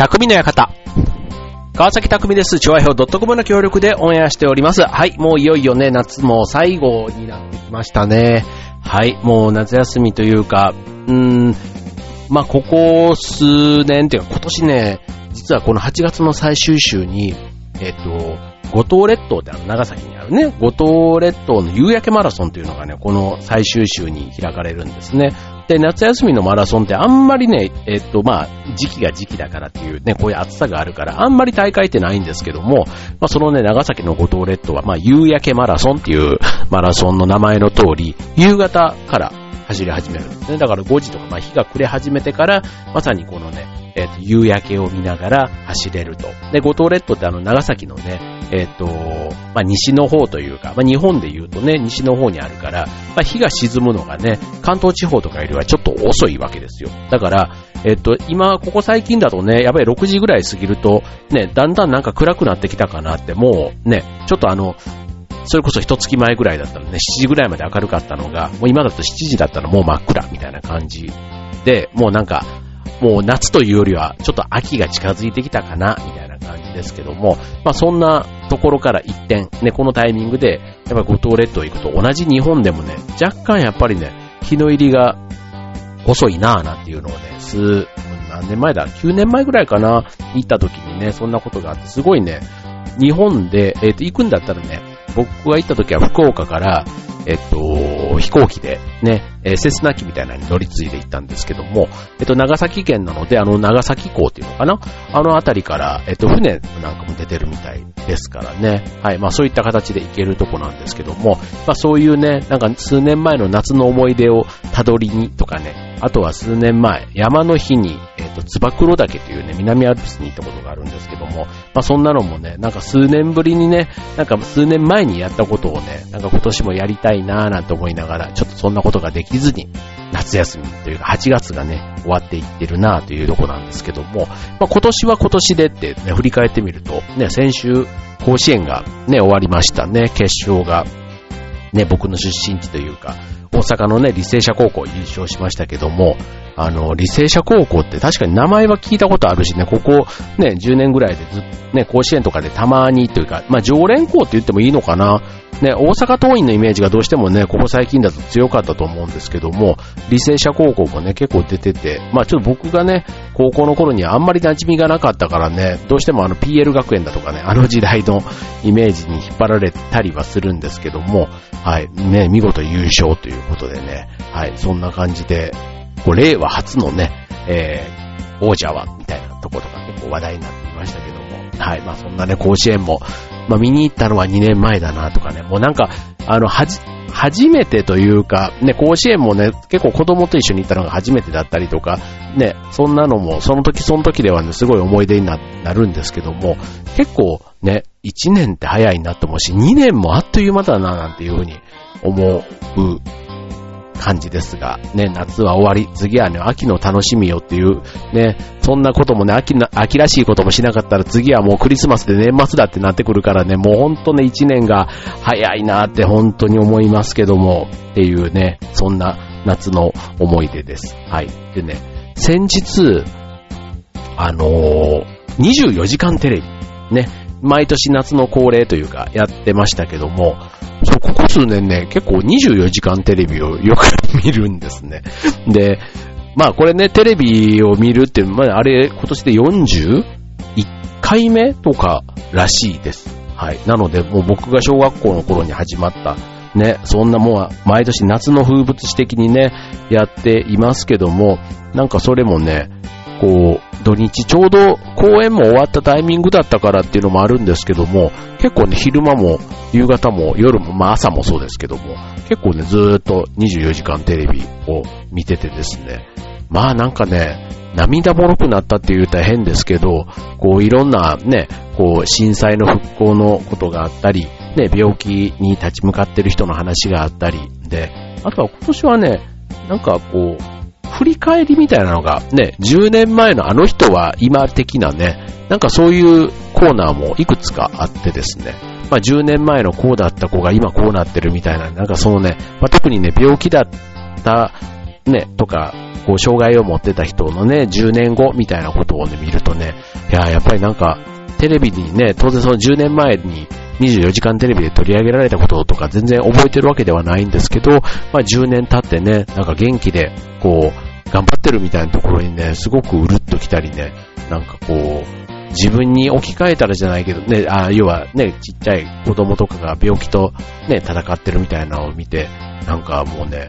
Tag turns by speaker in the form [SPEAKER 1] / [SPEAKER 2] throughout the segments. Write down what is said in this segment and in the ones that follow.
[SPEAKER 1] 匠の館。川崎匠です。調和表 .com の協力でオンエアしております。はい、もういよいよね、夏も最後になってきましたね。はい、もう夏休みというか、うーん、まあ、ここ数年っていうか今年ね、実はこの8月の最終週に、えっ、と、五島列島ってあの長崎にあるね、五島列島の夕焼けマラソンというのがね、この最終週に開かれるんですね。で、夏休みのマラソンってあんまりね、えっと、まあ、時期が時期だからっていうね、こういう暑さがあるから、あんまり大会ってないんですけども、まあ、そのね、長崎の五島列島は、まあ、夕焼けマラソンっていうマラソンの名前の通り、夕方から走り始めるんですね。だから5時とか、まあ、日が暮れ始めてから、まさにこのね、えっ、と、夕焼けを見ながら走れると。で、五島列島ってあの、長崎のね、えっ、と、まあ、西の方というか、まあ、日本で言うとね、西の方にあるから、まあ、日が沈むのがね、関東地方とかよりはちょっと遅いわけですよ。だから、えっ、と、今、ここ最近だとね、やっぱり6時ぐらい過ぎると、ね、だんだんなんか暗くなってきたかなって、もうね、ちょっとあの、それこそ一月前ぐらいだったのね、7時ぐらいまで明るかったのが、もう今だと7時だったらもう真っ暗みたいな感じで、もうなんか、もう夏というよりは、ちょっと秋が近づいてきたかな、みたいな感じですけども、まあそんなところから一点、ね、このタイミングで、やっぱ五島列島行くと同じ日本でもね、若干やっぱりね、日の入りが遅いなぁなんていうのをね、数、何年前だ ?9 年前ぐらいかな行った時にね、そんなことがあって、すごいね、日本で、えっ、と、行くんだったらね、僕が行った時は福岡から、えっと、飛行機でね、えー、セスナ機みたいなのに乗り継いで行ったんですけども、えっと、長崎県なので、あの、長崎港っていうのかな？あの辺りから、えっと、船なんかも出てるみたいですからね。はい。まあ、そういった形で行けるとこなんですけども、まあ、そういうね、なんか数年前の夏の思い出をたどりにとかね、あとは数年前、山の日に、えっと、つば九郎岳というね、南アルプスに行ったことがあるんですけども、まあ、そんなのもね、なんか数年ぶりにね、なんか数年前にやったことをね、なんか今年もやりたいなぁなんて思いながら、ちょっとそんなことができずに、夏休みというか8月がね、終わっていってるなぁというとこなんですけども、まあ、今年は今年でってね、振り返ってみると、ね、先週甲子園がね、終わりましたね、決勝が。ね、僕の出身地というか、大阪のね、履正社高校優勝しましたけども、あの、履正社高校って確かに名前は聞いたことあるしね、ここね、10年ぐらいでずっとね、甲子園とかでたまにというか、まあ、常連校って言ってもいいのかな。ね、大阪桐蔭のイメージがどうしてもね、ここ最近だと強かったと思うんですけども、履正社高校もね、結構出てて、まあちょっと僕がね、高校の頃にあんまり馴染みがなかったからね、どうしてもあの PL 学園だとかね、あの時代のイメージに引っ張られたりはするんですけども、はい、ね、見事優勝ということでね、はい、そんな感じで、こう令和初のね、えー、王者は、みたいなところが結構話題になっていましたけども、はい、まあそんなね、甲子園も、まあ見に行ったのは2年前だなとかね、もうなんか、あの、はじ、初めてというか、ね、甲子園もね、結構子供と一緒に行ったのが初めてだったりとか、ね、そんなのも、その時その時ではね、すごい思い出になるんですけども、結構ね、1年って早いなと思うし、2年もあっという間だな、なんていうふうに思う感じですが、ね、夏は終わり、次はね、秋の楽しみよっていう、ね、そんなこともね、秋な、秋らしいこともしなかったら次はもうクリスマスで年末だってなってくるからね、もうほんとね、一年が早いなって本当に思いますけども、っていうね、そんな夏の思い出です。はい。でね、先日、あのー、24時間テレビ、ね、毎年夏の恒例というかやってましたけども、そう、ここ数年ね、結構24時間テレビをよく見るんですね。で、まあこれね、テレビを見るって、まああれ、今年で41回目とからしいです。はい。なので、もう僕が小学校の頃に始まった、ね、そんなもう毎年夏の風物詩的にね、やっていますけども、なんかそれもね、こう、土日ちょうど公演も終わったタイミングだったからっていうのもあるんですけども、結構ね、昼間も夕方も夜も、まあ朝もそうですけども、結構ね、ずーっと24時間テレビを見ててですね、まあなんかね、涙もろくなったって言うたら変ですけど、こういろんなね、こう震災の復興のことがあったり、ね、病気に立ち向かってる人の話があったり、で、あとは今年はね、なんかこう、振り返りみたいなのがね、10年前のあの人は今的なね、なんかそういうコーナーもいくつかあってですね、まあ10年前のこうだった子が今こうなってるみたいな、なんかそのね、まあ、特にね、病気だったね、とか、こう、障害を持ってた人のね、10年後みたいなことをね、見るとね、いや、やっぱりなんか、テレビにね、当然その10年前に24時間テレビで取り上げられたこととか全然覚えてるわけではないんですけど、まあ10年経ってね、なんか元気で、こう、頑張ってるみたいなところにね、すごくうるっと来たりね、なんかこう、自分に置き換えたらじゃないけどね、あ要はね、ちっちゃい子供とかが病気とね、戦ってるみたいなのを見て、なんかもうね、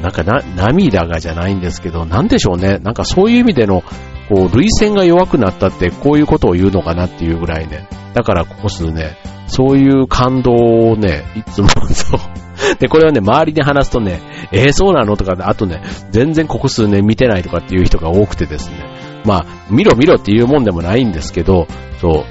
[SPEAKER 1] なんかな、涙がじゃないんですけど、なんでしょうね。なんかそういう意味での、こう、類線が弱くなったってこういうことを言うのかなっていうぐらいね。だからここ数ね、そういう感動をね、いつもそう。で、これはね、周りで話すとね、えー、そうなの？とか、あとね、全然ここ数年見てないとかっていう人が多くてですね。まあ、見ろ見ろっていうもんでもないんですけど、そ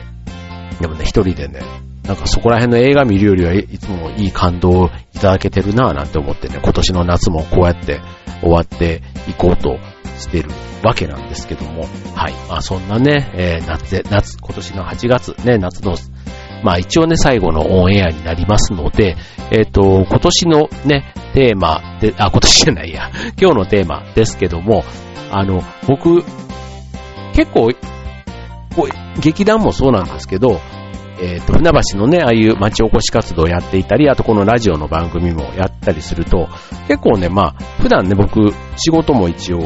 [SPEAKER 1] う。でもね、一人でね、なんかそこら辺の映画見るよりはいつもいい感動をいただけてるなぁなんて思ってね、今年の夏もこうやって終わっていこうとしてるわけなんですけども、はい。まあそんなね、えー、夏、夏、今年の8月、ね、夏の、まあ一応ね、最後のオンエアになりますので、えっ、ー、と、今年のね、テーマで、あ、今年じゃないや、今日のテーマですけども、あの、僕、結構、こう劇団もそうなんですけど、えっ、ー、と、船橋のね、ああいう町おこし活動をやっていたり、あとこのラジオの番組もやったりすると、結構ね、まあ、普段ね、僕、仕事も一応、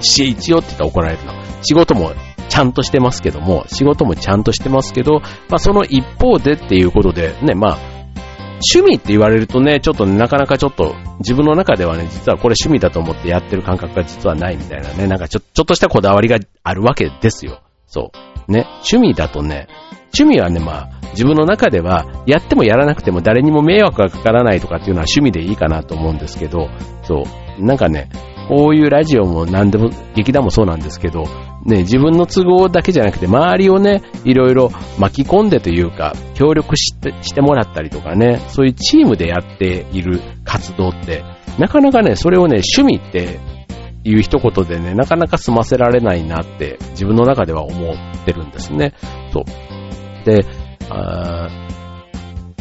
[SPEAKER 1] し、一応って言ったら怒られるの。仕事もちゃんとしてますけども、仕事もちゃんとしてますけど、まあ、その一方でっていうことで、ね、まあ、趣味って言われるとね、ちょっと、なかなかちょっと自分の中ではね、実はこれ趣味だと思ってやってる感覚が実はないみたいなね、なんかちょちょっとしたこだわりがあるわけですよ。そう。ね、趣味だとね、趣味はね、まあ、自分の中では、やってもやらなくても誰にも迷惑がかからないとかっていうのは趣味でいいかなと思うんですけど、そう。なんかね、こういうラジオも何でも、劇団もそうなんですけど、ね、自分の都合だけじゃなくて、周りをね、いろいろ巻き込んでというか、協力してしてもらったりとかね、そういうチームでやっている活動って、なかなかね、それをね、趣味っていう一言でね、なかなか済ませられないなって自分の中では思ってるんですね。そう。で、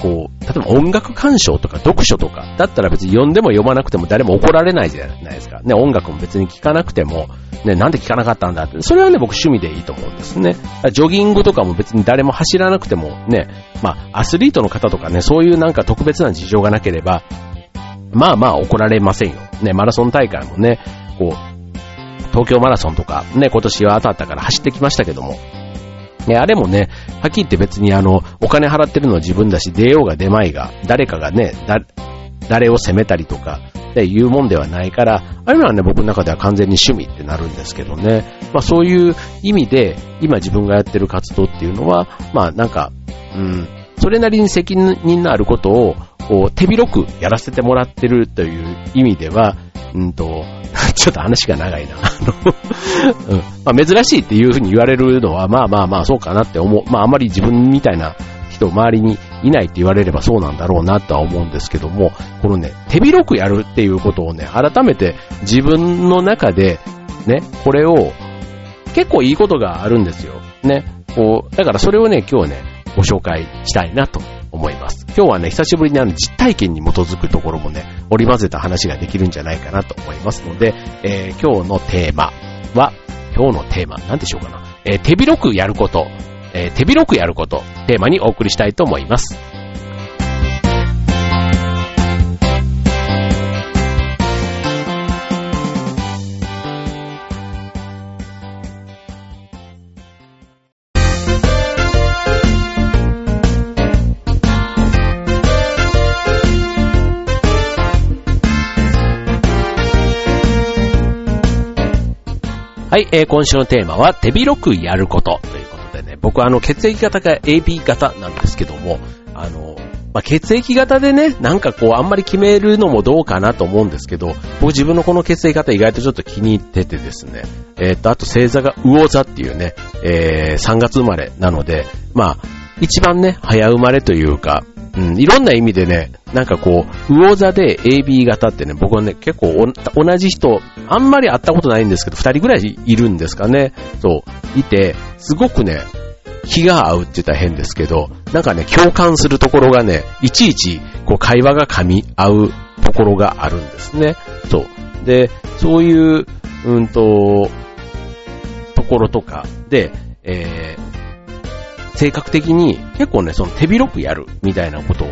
[SPEAKER 1] こう、例えば音楽鑑賞とか読書とか、だったら別に読んでも読まなくても誰も怒られないじゃないですか。ね、音楽も別に聴かなくても、ね、なんで聴かなかったんだって。それはね、僕趣味でいいと思うんですね。ジョギングとかも別に誰も走らなくても、ね、まあ、アスリートの方とかね、そういうなんか特別な事情がなければ、まあまあ怒られませんよ。ね、マラソン大会もね、こう、東京マラソンとか、ね、今年は当たったから走ってきましたけども、ね、あれもね、はっきり言って別にあの、お金払ってるのは自分だし、出ようが出まいが、誰かがね、だ、誰を責めたりとか、っていうもんではないから、ああいうのはね、僕の中では完全に趣味ってなるんですけどね。まあそういう意味で、今自分がやってる活動っていうのは、まあなんか、うん、それなりに責任のあることを、こう、手広くやらせてもらってるという意味では、うんと、ちょっと話が長いな。あの、うん。まあ、珍しいっていうふうに言われるのは、まあまあまあそうかなって思う。まああまり自分みたいな人周りにいないって言われればそうなんだろうなとは思うんですけども、このね、手広くやるっていうことをね、改めて自分の中で、ね、これを、結構いいことがあるんですよ。ね。こう、だからそれをね、今日ね、ご紹介したいなと思います。今日はね、久しぶりにあの実体験に基づくところもね、織り交ぜた話ができるんじゃないかなと思いますので、えー、今日のテーマは、今日のテーマ、なんでしょうかな。えー、手広くやること、えー、手広くやること、テーマにお送りしたいと思います。はい、えー、今週のテーマは手広くやること。ということでね、僕はあの血液型が AB 型なんですけども、あの、まあ、血液型でね、なんかこうあんまり決めるのもどうかなと思うんですけど、僕自分のこの血液型意外とちょっと気に入っててですね、えっ、と、あと星座が魚座っていうね、えー、3月生まれなので、まあ、一番ね、早生まれというか、うん、いろんな意味でね、なんかこう、魚座で AB 型ってね、僕はね、結構同じ人、あんまり会ったことないんですけど、二人ぐらいいるんですかね。そう、いて、すごくね、気が合うって言ったら変ですけど、なんかね、共感するところがね、いちいち、こう、会話が噛み合うところがあるんですね。そう。で、そういううんと、ところとかで、えー、性格的に結構ね、その手広くやるみたいなこと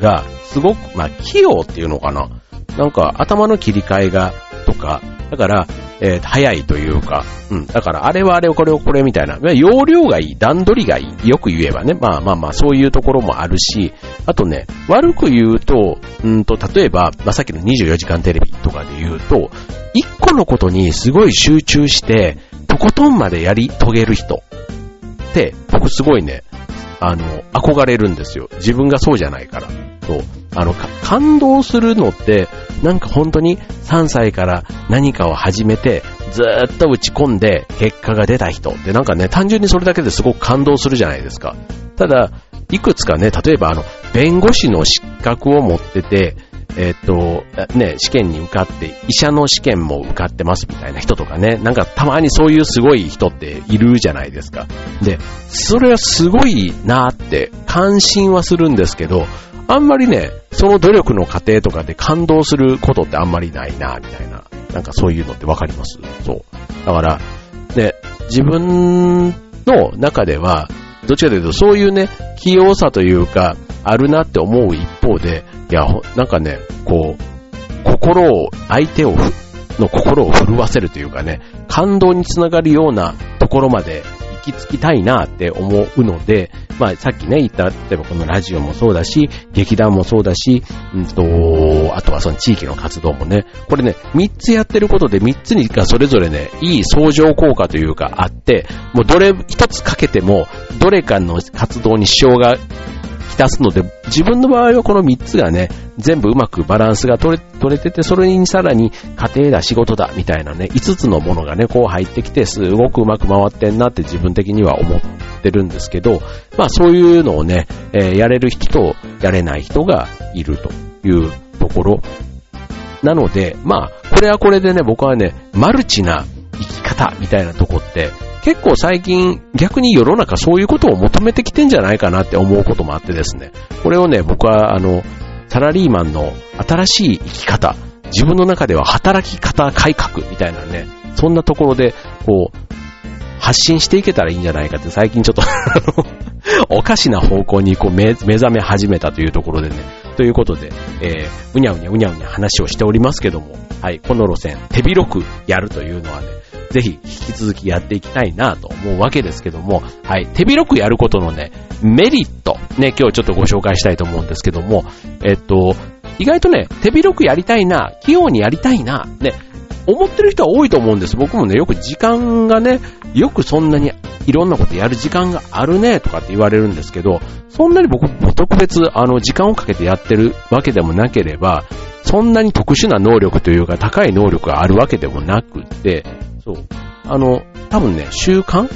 [SPEAKER 1] が、すごく、まあ、器用っていうのかな。なんか、頭の切り替えが、とか、だから、えー、早いというか、うん。だから、あれはあれをこれをこれみたいな。容量がいい、段取りがいい。よく言えばね。まあまあまあ、そういうところもあるし、あとね、悪く言うと、うんと、例えば、まあさっきの24時間テレビとかで言うと、一個のことにすごい集中して、とことんまでやり遂げる人、僕すごいね、あの、憧れるんですよ。自分がそうじゃないから。そう。あの、感動するのって、なんか本当に3歳から何かを始めて、ずーっと打ち込んで結果が出た人ってなんかね、単純にそれだけですごく感動するじゃないですか。ただ、いくつかね、例えばあの、弁護士の資格を持ってて、えっ、と、ね、試験に受かって、医者の試験も受かってますみたいな人とかね、なんかたまにそういうすごい人っているじゃないですか。で、それはすごいなって関心はするんですけど、あんまりね、その努力の過程とかで感動することってあんまりないな、みたいな。なんかそういうのってわかります？そう。だから、ね、自分の中では、どっちかというとそういうね、器用さというか、あるなって思う一方で、いや、なんかね、こう、心を、相手を、の心を震わせるというかね、感動につながるようなところまで行き着きたいなって思うので、まあさっきね言った、例えばこのラジオもそうだし、劇団もそうだし、うんと、あとはその地域の活動もね、これね、3つやってることで3つにがそれぞれね、いい相乗効果というかあって、もうどれ1つかけても、どれかの活動に支障がき出すので、自分の場合はこの3つがね、全部うまくバランスが取れ取れてて、それにさらに家庭だ、仕事だ、みたいなね、5つのものがね、こう入ってきて、すごくうまく回ってんなって自分的には思ってるんですけど、まあそういうのをね、えー、やれる人とやれない人がいるというところ。なので、まあ、これはこれでね、僕はね、マルチな生き方みたいなとこって、結構最近逆に世の中そういうことを求めてきてんじゃないかなって思うこともあってですね。これをね、僕はあの、サラリーマンの新しい生き方、自分の中では働き方改革みたいなね、そんなところで、こう、発信していけたらいいんじゃないかって最近ちょっと おかしな方向にこう目覚め始めたというところでね、ということで、えー、うにゃうにゃうにゃうにゃ話をしておりますけども、はい、この路線、手広くやるというのはね、ぜひ引き続きやっていきたいなと思うわけですけども、はい、手広くやることのね、メリット、ね、今日ちょっとご紹介したいと思うんですけども、えっと、意外とね、手広くやりたいな、器用にやりたいな、ね、思ってる人は多いと思うんです。僕もね、よく時間がね、よくそんなにいろんなことやる時間があるね、とかって言われるんですけど、そんなに僕も特別、あの、時間をかけてやってるわけでもなければ、そんなに特殊な能力というか高い能力があるわけでもなくって、そう。あの、多分ね、習慣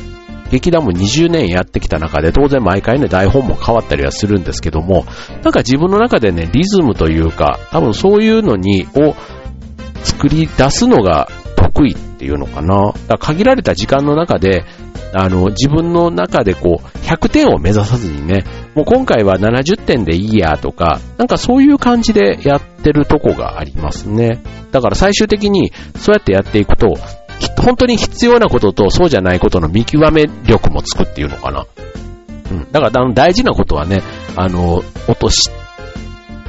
[SPEAKER 1] 劇団も20年やってきた中で、当然毎回ね、台本も変わったりはするんですけども、なんか自分の中でね、リズムというか、多分そういうのに、を作り出すのが得意っていうのかな。だ限られた時間の中で、あの、自分の中でこう、100点を目指さずにね、もう今回は70点でいいやとか、なんかそういう感じでやってるとこがありますね。だから最終的にそうやってやっていくと、本当に必要なこととそうじゃないことの見極め力もつくっていうのかな。うん。だから大事なことはね、あの、落とし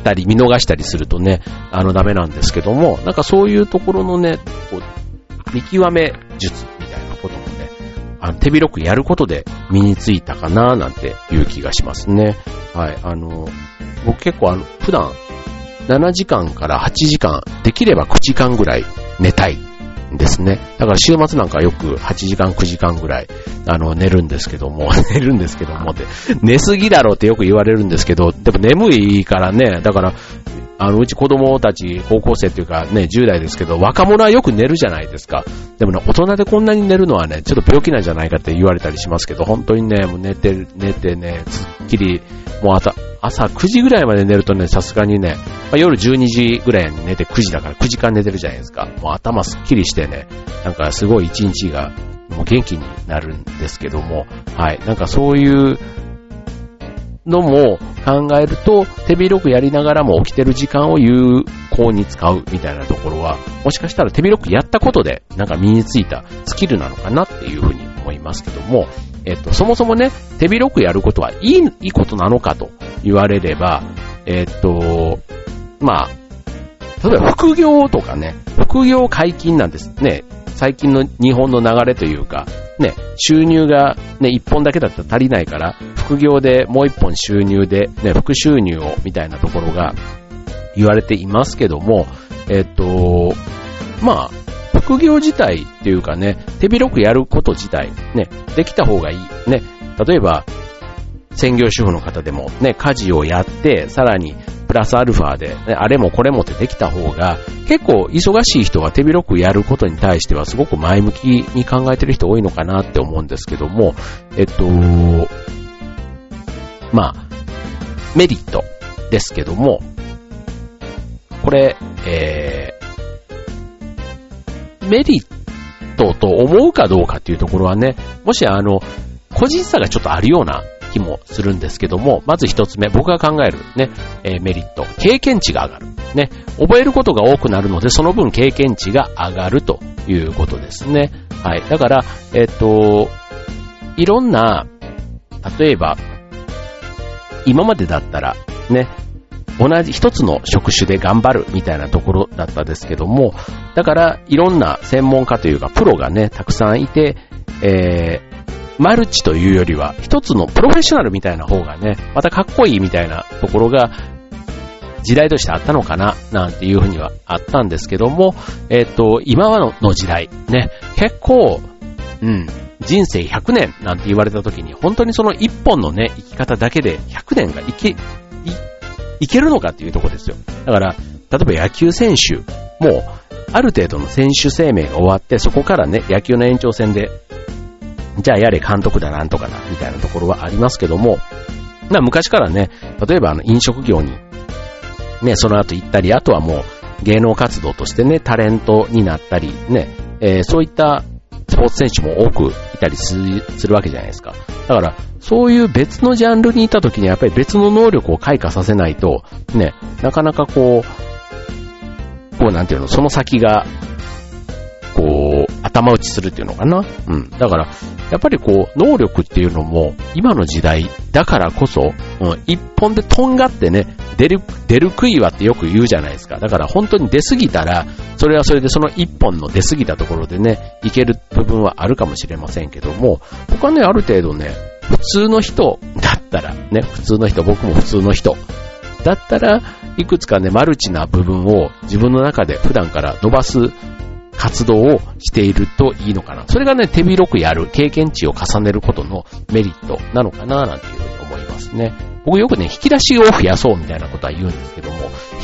[SPEAKER 1] たり見逃したりするとね、あのダメなんですけども、なんかそういうところのね、こう見極め術みたいなこともね、あの手広くやることで身についたかななんていう気がしますね。はい。あの、僕結構あの、普段7時間から8時間、できれば9時間ぐらい寝たいですね。だから週末なんかよく8時間9時間ぐらい、あの、寝るんですけども、寝るんですけどもって、寝すぎだろうってよく言われるんですけど、でも眠いからね、だから、あの、うち子供たち、高校生っていうかね、10代ですけど、若者はよく寝るじゃないですか。でもね、大人でこんなに寝るのはね、ちょっと病気なんじゃないかって言われたりしますけど、本当にね、もう寝て、寝てね、すっきり、もう朝、朝9時ぐらいまで寝るとね、さすがにね、まあ、夜12時ぐらいに寝て9時だから9時間寝てるじゃないですか。もう頭すっきりしてね、なんかすごい一日がもう元気になるんですけども、はい。なんかそういうのも考えると、手広くやりながらも起きてる時間を有効に使うみたいなところは、もしかしたら手広くやったことで、なんか身についたスキルなのかなっていうふうに思いますけども、えっと、そもそもね、手広くやることはいい、いいことなのかと言われれば、えっと、まあ、例えば副業とかね、副業解禁なんですね。最近の日本の流れというか、ね、収入がね、一本だけだったら足りないから、副業でもう一本収入で、ね、副収入を、みたいなところが言われていますけども、えっと、まあ、副業自体っていうかね、手広くやること自体、ね、できた方がいい。ね、例えば、専業主婦の方でもね、家事をやって、さらにプラスアルファで、ね、あれもこれもってできた方が、結構忙しい人が手広くやることに対してはすごく前向きに考えてる人多いのかなって思うんですけども、えっと、まあ、メリットですけども、これ、えー、メリットと思うかどうかっていうところはね、もしあの、個人差がちょっとあるような気もするんですけども、まず一つ目、僕が考えるね、えー、メリット、経験値が上がる。ね、覚えることが多くなるので、その分経験値が上がるということですね。はい。だから、えっ、ー、と、いろんな、例えば、今までだったら、ね、同じ一つの職種で頑張るみたいなところだったですけども、だからいろんな専門家というかプロがね、たくさんいて、えーマルチというよりは、一つのプロフェッショナルみたいな方がね、またかっこいいみたいなところが、時代としてあったのかな、なんていうふうにはあったんですけども、えっ、ー、と、今の時代、ね、結構、うん、人生100年なんて言われた時に、本当にその一本のね、生き方だけで100年がいけ、い、けるのかっていうとこですよ。だから、例えば野球選手も、ある程度の選手生命が終わって、そこからね、野球の延長戦でじゃあやれ監督だなんとかな、みたいなところはありますけども、まあ昔からね、例えばあの飲食業に、ね、その後行ったり、あとはもう芸能活動としてね、タレントになったり、ね、えー、そういったスポーツ選手も多くいたりするわけじゃないですか。だから、そういう別のジャンルにいた時にやっぱり別の能力を開花させないと、ね、なかなかこう、こうなんていうの、その先がこう、頭打ちするっていうのかな？うん。だから、やっぱりこう、能力っていうのも、今の時代だからこそ、うん、一本でとんがってね、出る、出る杭はってよく言うじゃないですか。だから本当に出すぎたら、それはそれでその一本の出すぎたところでね、いける部分はあるかもしれませんけども、僕はね、ある程度ね、普通の人だったら、ね、普通の人、僕も普通の人だったら、いくつかね、マルチな部分を自分の中で普段から伸ばす活動をしているといいのかな。それがね、手広くやる、経験値を重ねることのメリットなのかな、なんていうふうに思いますね。僕よくね、引き出しを増やそうみたいなことは言うんですけども、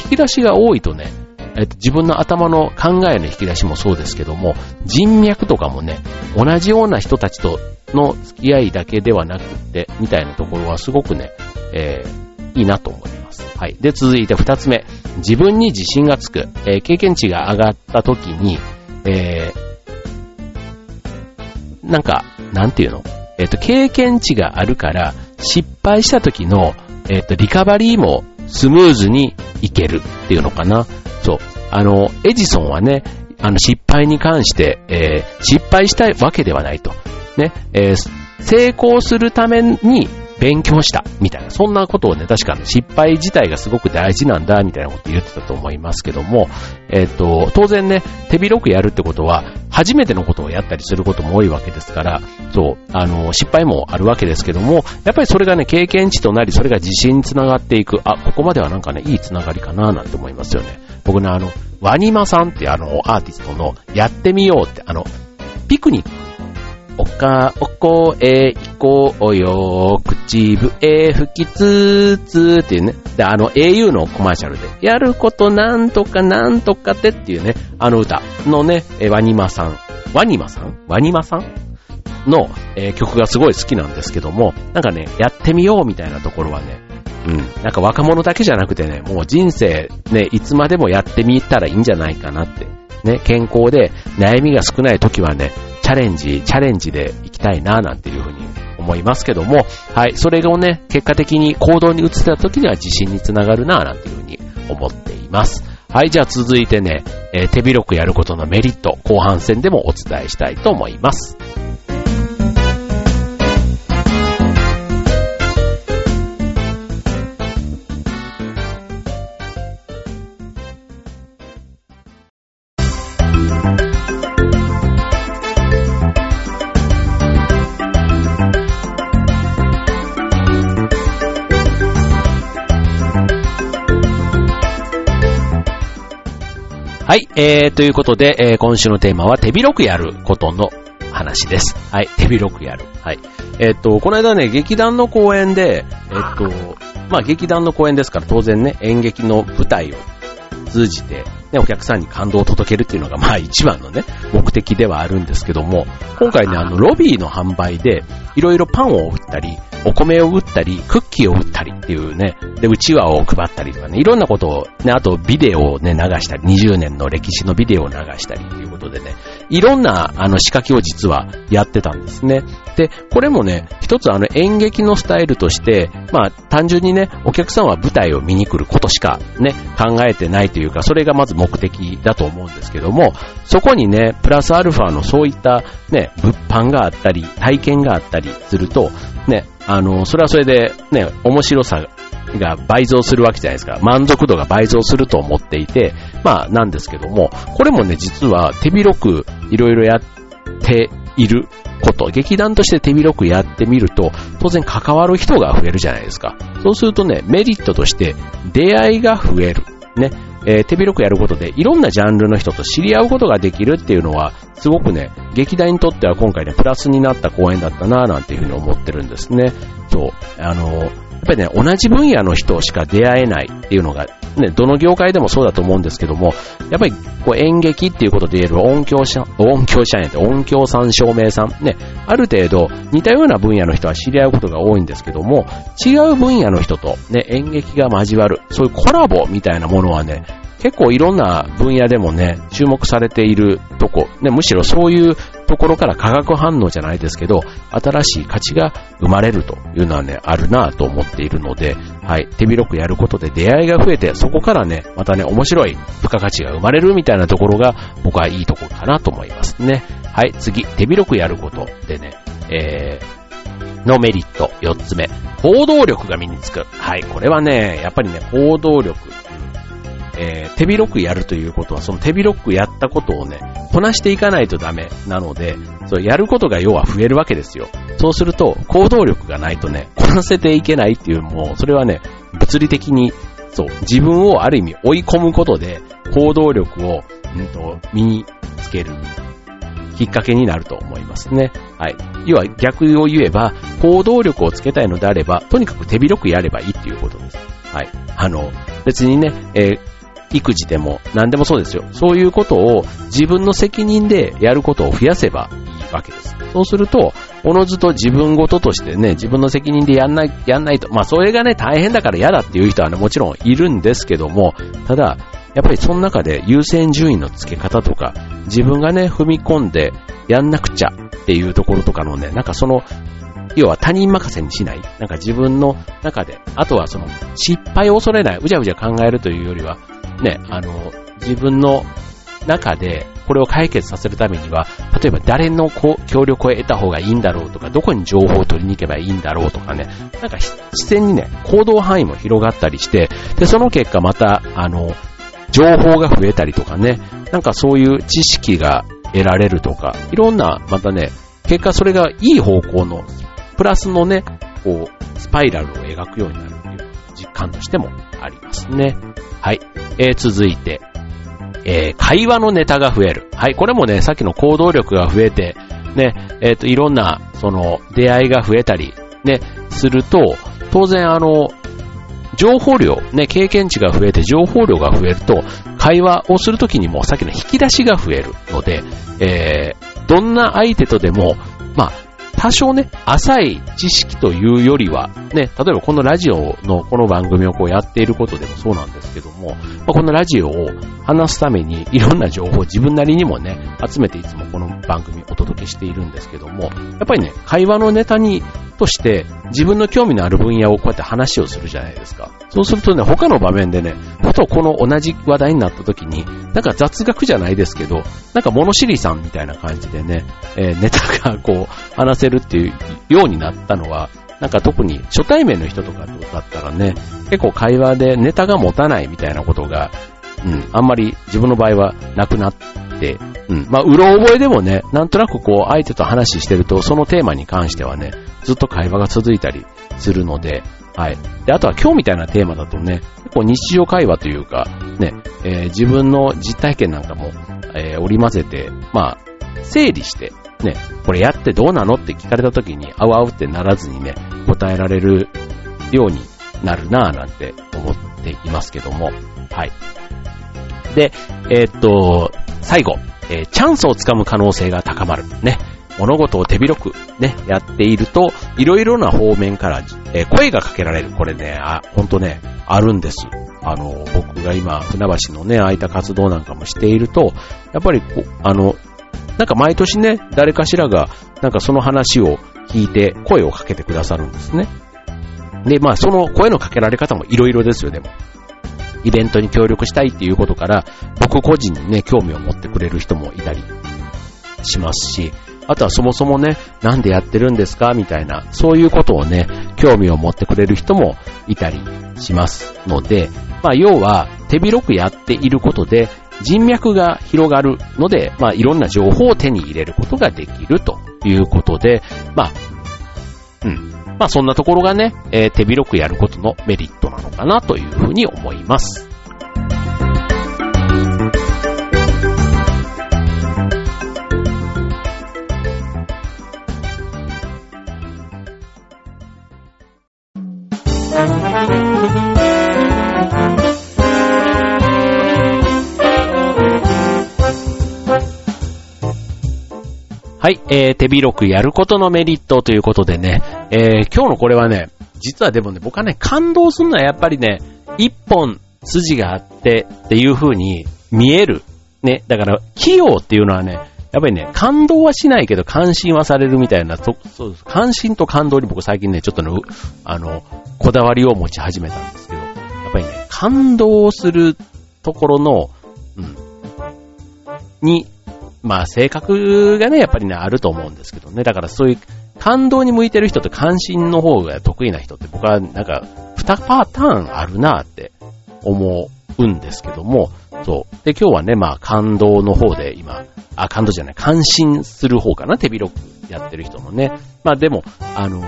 [SPEAKER 1] 引き出しが多いとね、えっと、自分の頭の考えの引き出しもそうですけども、人脈とかもね、同じような人たちとの付き合いだけではなくって、みたいなところはすごくね、えー、いいなと思います。はい。で、続いて二つ目。自分に自信がつく。えー、経験値が上がった時に、えー、なんか、なんていうの？えっ、ー、と、経験値があるから、失敗した時の、えっ、ー、と、リカバリーもスムーズにいけるっていうのかな。そう。あの、エジソンはね、あの、失敗に関して、えー、失敗したいわけではないと。ね、えー、成功するために勉強した、みたいな、そんなことをね、確か失敗自体がすごく大事なんだ、みたいなこと言ってたと思いますけども、えっ、ー、と、当然ね、手広くやるってことは、初めてのことをやったりすることも多いわけですから、そう、あの、失敗もあるわけですけども、やっぱりそれがね、経験値となり、それが自信につながっていく、あ、ここまではなんかね、いいつながりかな、なんて思いますよね。僕ね、あの、ワニマさんってあの、アーティストの、やってみようって、あの、ピクニックおか、おこえ、いこうよ、口笛吹きつつっていうね。で、あの au のコマーシャルで、やることなんとかなんとかってっていうね、あの歌のね、ワニマさん。ワニマさん？ワニマさん？の、えー、曲がすごい好きなんですけども、なんかね、やってみようみたいなところはね、うん、なんか若者だけじゃなくてね、もう人生ね、いつまでもやってみたらいいんじゃないかなって。ね、健康で悩みが少ない時はね、チャレンジ、チャレンジでいきたいな、なんていうふうに思いますけども、はい、それをね、結果的に行動に移せた時には自信につながるなぁなんていうふうに思っています。はい、じゃあ続いてね、えー、手広くやることのメリット、後半戦でもお伝えしたいと思います。はい、えー、ということで、えー、今週のテーマは手広くやることの話です。はい、手広くやる。はい。えー、っと、この間ね、劇団の公演で、えー、っと、まあ劇団の公演ですから当然ね、演劇の舞台を通じて、ね、お客さんに感動を届けるっていうのが、まあ一番のね、目的ではあるんですけども、今回ね、あの、ロビーの販売で、いろいろパンを売ったり、お米を売ったり、クッキーを売ったりっていうね、で、うちわを配ったりとかね、いろんなことを、ね、あとビデオをね、流したり、20年の歴史のビデオを流したりっていうことでね、いろんな、あの、仕掛けを実はやってたんですね。で、これもね、一つあの演劇のスタイルとして、まあ、単純にね、お客さんは舞台を見に来ることしかね、考えてないというか、それがまず目的だと思うんですけども、そこにね、プラスアルファのそういったね、物販があったり、体験があったりすると、ね、あの、それはそれでね、面白さが倍増するわけじゃないですか。満足度が倍増すると思っていて、まあなんですけども、これもね、実は手広くいろいろやっていること、劇団として手広くやってみると、当然関わる人が増えるじゃないですか。そうするとね、メリットとして出会いが増える。ね、えー、手広くやることでいろんなジャンルの人と知り合うことができるっていうのは、すごくね、劇団にとっては今回ね、プラスになった公演だったなぁなんていうふうに思ってるんですね。そう。あの、ーぱりね、同じ分野の人しか出会えないっていうのが、ね、どの業界でもそうだと思うんですけども、やっぱりこう演劇っていうことで言える音響者、音響者って音響さん、照明さん、ね、ある程度似たような分野の人は知り合うことが多いんですけども、違う分野の人とね、演劇が交わる、そういうコラボみたいなものはね、結構いろんな分野でもね、注目されているとこ、ね、むしろそういうところから化学反応じゃないですけど、新しい価値が生まれるというのはね、あるなぁと思っているので、はい、手広くやることで出会いが増えて、そこからね、またね、面白い付加価値が生まれるみたいなところが、僕はいいところかなと思いますね。はい、次、手広くやることでね、えー、のメリット、4つ目。行動力が身につく。はい、これはね、やっぱりね、行動力えー、手広くやるということは、その手広くやったことをね、こなしていかないとダメなので、そやることが要は増えるわけですよ。そうすると、行動力がないとね、こなせていけないっていう、もう、それはね、物理的に、そう、自分をある意味追い込むことで、行動力を、うんと、身につけるきっかけになると思いますね。はい。要は逆を言えば、行動力をつけたいのであれば、とにかく手広くやればいいっていうことです。はい。あの、別にね、えー、育児でも何でもそうですよ。そういうことを自分の責任でやることを増やせばいいわけです。そうすると、おのずと自分ごととしてね、自分の責任でやんない、やんないと。まあ、それがね、大変だから嫌だっていう人はね、もちろんいるんですけども、ただ、やっぱりその中で優先順位の付け方とか、自分がね、踏み込んでやんなくちゃっていうところとかのね、なんかその、要は他人任せにしない。なんか自分の中で、あとはその失敗を恐れない、うじゃうじゃ考えるというよりは、ね、あの、自分の中でこれを解決させるためには、例えば誰の協力を得た方がいいんだろうとか、どこに情報を取りに行けばいいんだろうとかね、なんか自然にね、行動範囲も広がったりして、で、その結果また、あの、情報が増えたりとかね、なんかそういう知識が得られるとか、いろんな、またね、結果それがいい方向の、プラスのね、こう、スパイラルを描くようになるっていう実感としてもありますね。はい。えー、続いて、えー、会話のネタが増える。はい、これもね、さっきの行動力が増えて、ね、えっ、と、いろんな、その、出会いが増えたり、ね、すると、当然あの、情報量、ね、経験値が増えて情報量が増えると、会話をするときにもさっきの引き出しが増えるので、えー、どんな相手とでも、まあ、多少ね、浅い知識というよりは、ね、例えばこのラジオのこの番組をこうやっていることでもそうなんですけども、まあ、このラジオを話すためにいろんな情報を自分なりにもね、集めていつもこの番組お届けしているんですけども、やっぱりね、会話のネタにとして自分の興味のある分野をこうやって話をするじゃないですか。そうするとね、他の場面でね、ふとこの同じ話題になった時に、なんか雑学じゃないですけど、なんか物知りさんみたいな感じでね、えー、ネタがこう話せるっていうようになったのは、なんか特に初対面の人とかだったらね、結構会話でネタが持たないみたいなことが、うん、あんまり自分の場合はなくなって、うん、まあ、うろ覚えでもね、なんとなくこう相手と話してると、そのテーマに関してはね、ずっと会話が続いたりするので、はい。で、あとは今日みたいなテーマだとね、結構日常会話というか、ね、えー、自分の実体験なんかも、えー、織り交ぜて、まあ、整理して、ね、これやってどうなのって聞かれた時に、あうあうってならずにね、答えられるようになるなぁなんて思っていますけども、はい。で、えー、っと、最後、えー、チャンスをつかむ可能性が高まる。ね。物事を手広くね、やっていると、いろいろな方面から、えー、声がかけられる。これね、あ、ほんとね、あるんです。あの、僕が今、船橋のね、空いた活動なんかもしていると、やっぱりこ、あの、なんか毎年ね、誰かしらが、なんかその話を聞いて声をかけてくださるんですね。で、まあその声のかけられ方もいろいろですよ、でも。イベントに協力したいっていうことから、僕個人にね、興味を持ってくれる人もいたりしますし、あとはそもそもね、なんでやってるんですか？みたいな、そういうことをね、興味を持ってくれる人もいたりしますので、まあ要は手広くやっていることで人脈が広がるので、まあいろんな情報を手に入れることができるということで、まあ、うん。まあそんなところがね、えー、手広くやることのメリットなのかなというふうに思います。はい、えー、手広くやることのメリットということでね、えー、今日のこれはね、実はでもね、僕はね、感動するのはやっぱりね、一本筋があってっていう風に見える。ね、だから、器用っていうのはね、やっぱりね、感動はしないけど感心はされるみたいな、そそうです。関心と感動に僕最近ね、ちょっとね、あの、こだわりを持ち始めたんですけど、やっぱりね、感動するところの、うん、にまあ性格がね、やっぱりね、あると思うんですけどね。だからそういう感動に向いてる人と関心の方が得意な人って僕はなんか2パターンあるなって思うんですけども、そう。で、今日はね、まあ感動の方で今、あ、感動じゃない、関心する方かな、手広くやってる人もね。まあでも、あの、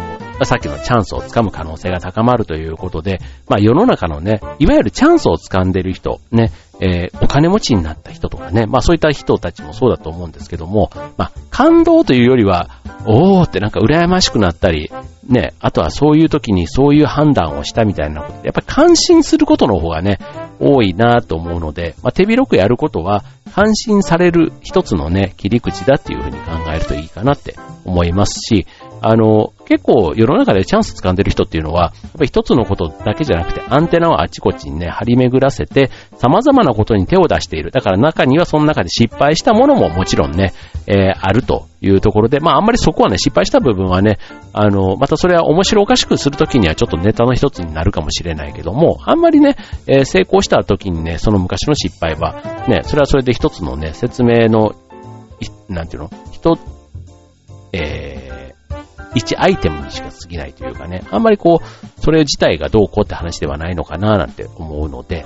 [SPEAKER 1] さっきのチャンスをつかむ可能性が高まるということで、まあ世の中のね、いわゆるチャンスをつかんでる人、ね、えー、お金持ちになった人とかね、まあそういった人たちもそうだと思うんですけども、まあ感動というよりは、おーってなんか羨ましくなったり、ね、あとはそういう時にそういう判断をしたみたいなこと、やっぱり感心することの方がね、多いなと思うので、まあ手広くやることは、感心される一つのね、切り口だっていうふうに考えるといいかなって思いますし、あの、結構世の中でチャンス掴んでる人っていうのは、やっぱ一つのことだけじゃなくて、アンテナをあちこちにね、張り巡らせて、様々なことに手を出している。だから中にはその中で失敗したものももちろんね、えー、あるというところで、まああんまりそこはね、失敗した部分はね、あの、またそれは面白おかしくするときにはちょっとネタの一つになるかもしれないけども、あんまりね、えー、成功した時にね、その昔の失敗は、ね、それはそれで一つのね、説明の、なんていうの？一、えー、一アイテムにしか過ぎないというかね、あんまりこう、それ自体がどうこうって話ではないのかななんて思うので、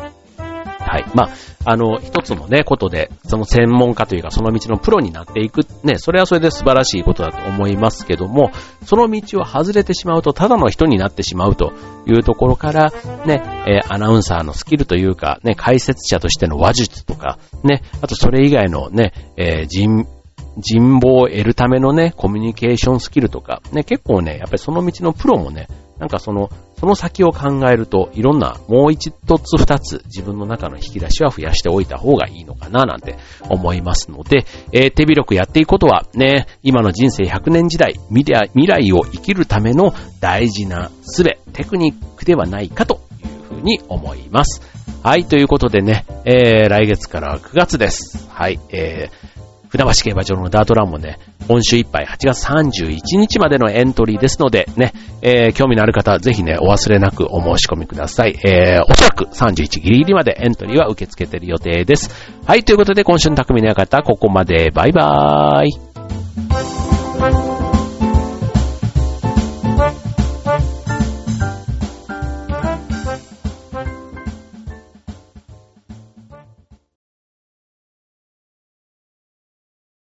[SPEAKER 1] はい。まあ、あの、一つのね、ことで、その専門家というか、その道のプロになっていく、ね、それはそれで素晴らしいことだと思いますけども、その道を外れてしまうと、ただの人になってしまうというところから、ね、えー、アナウンサーのスキルというか、ね、解説者としての話術とか、ね、あとそれ以外のね、えー、人、人望を得るためのね、コミュニケーションスキルとか、ね、結構ね、やっぱりその道のプロもね、なんかその、その先を考えると、いろんな、もう一つ二つ、自分の中の引き出しは増やしておいた方がいいのかな、なんて思いますので、えー、手広くやっていくことは、ね、今の人生100年時代、未来を生きるための大事な術、テクニックではないかというふうに思います。はい、ということでね、えー、来月から9月です。はい、えー、船橋競馬場のダートランもね、今週いっぱい8月31日までのエントリーですので、ね、えー、興味のある方はぜひね、お忘れなくお申し込みください。えー、おそらく31ギリギリまでエントリーは受け付けてる予定です。はい、ということで今週の匠の館、ここまで。バイバーイ。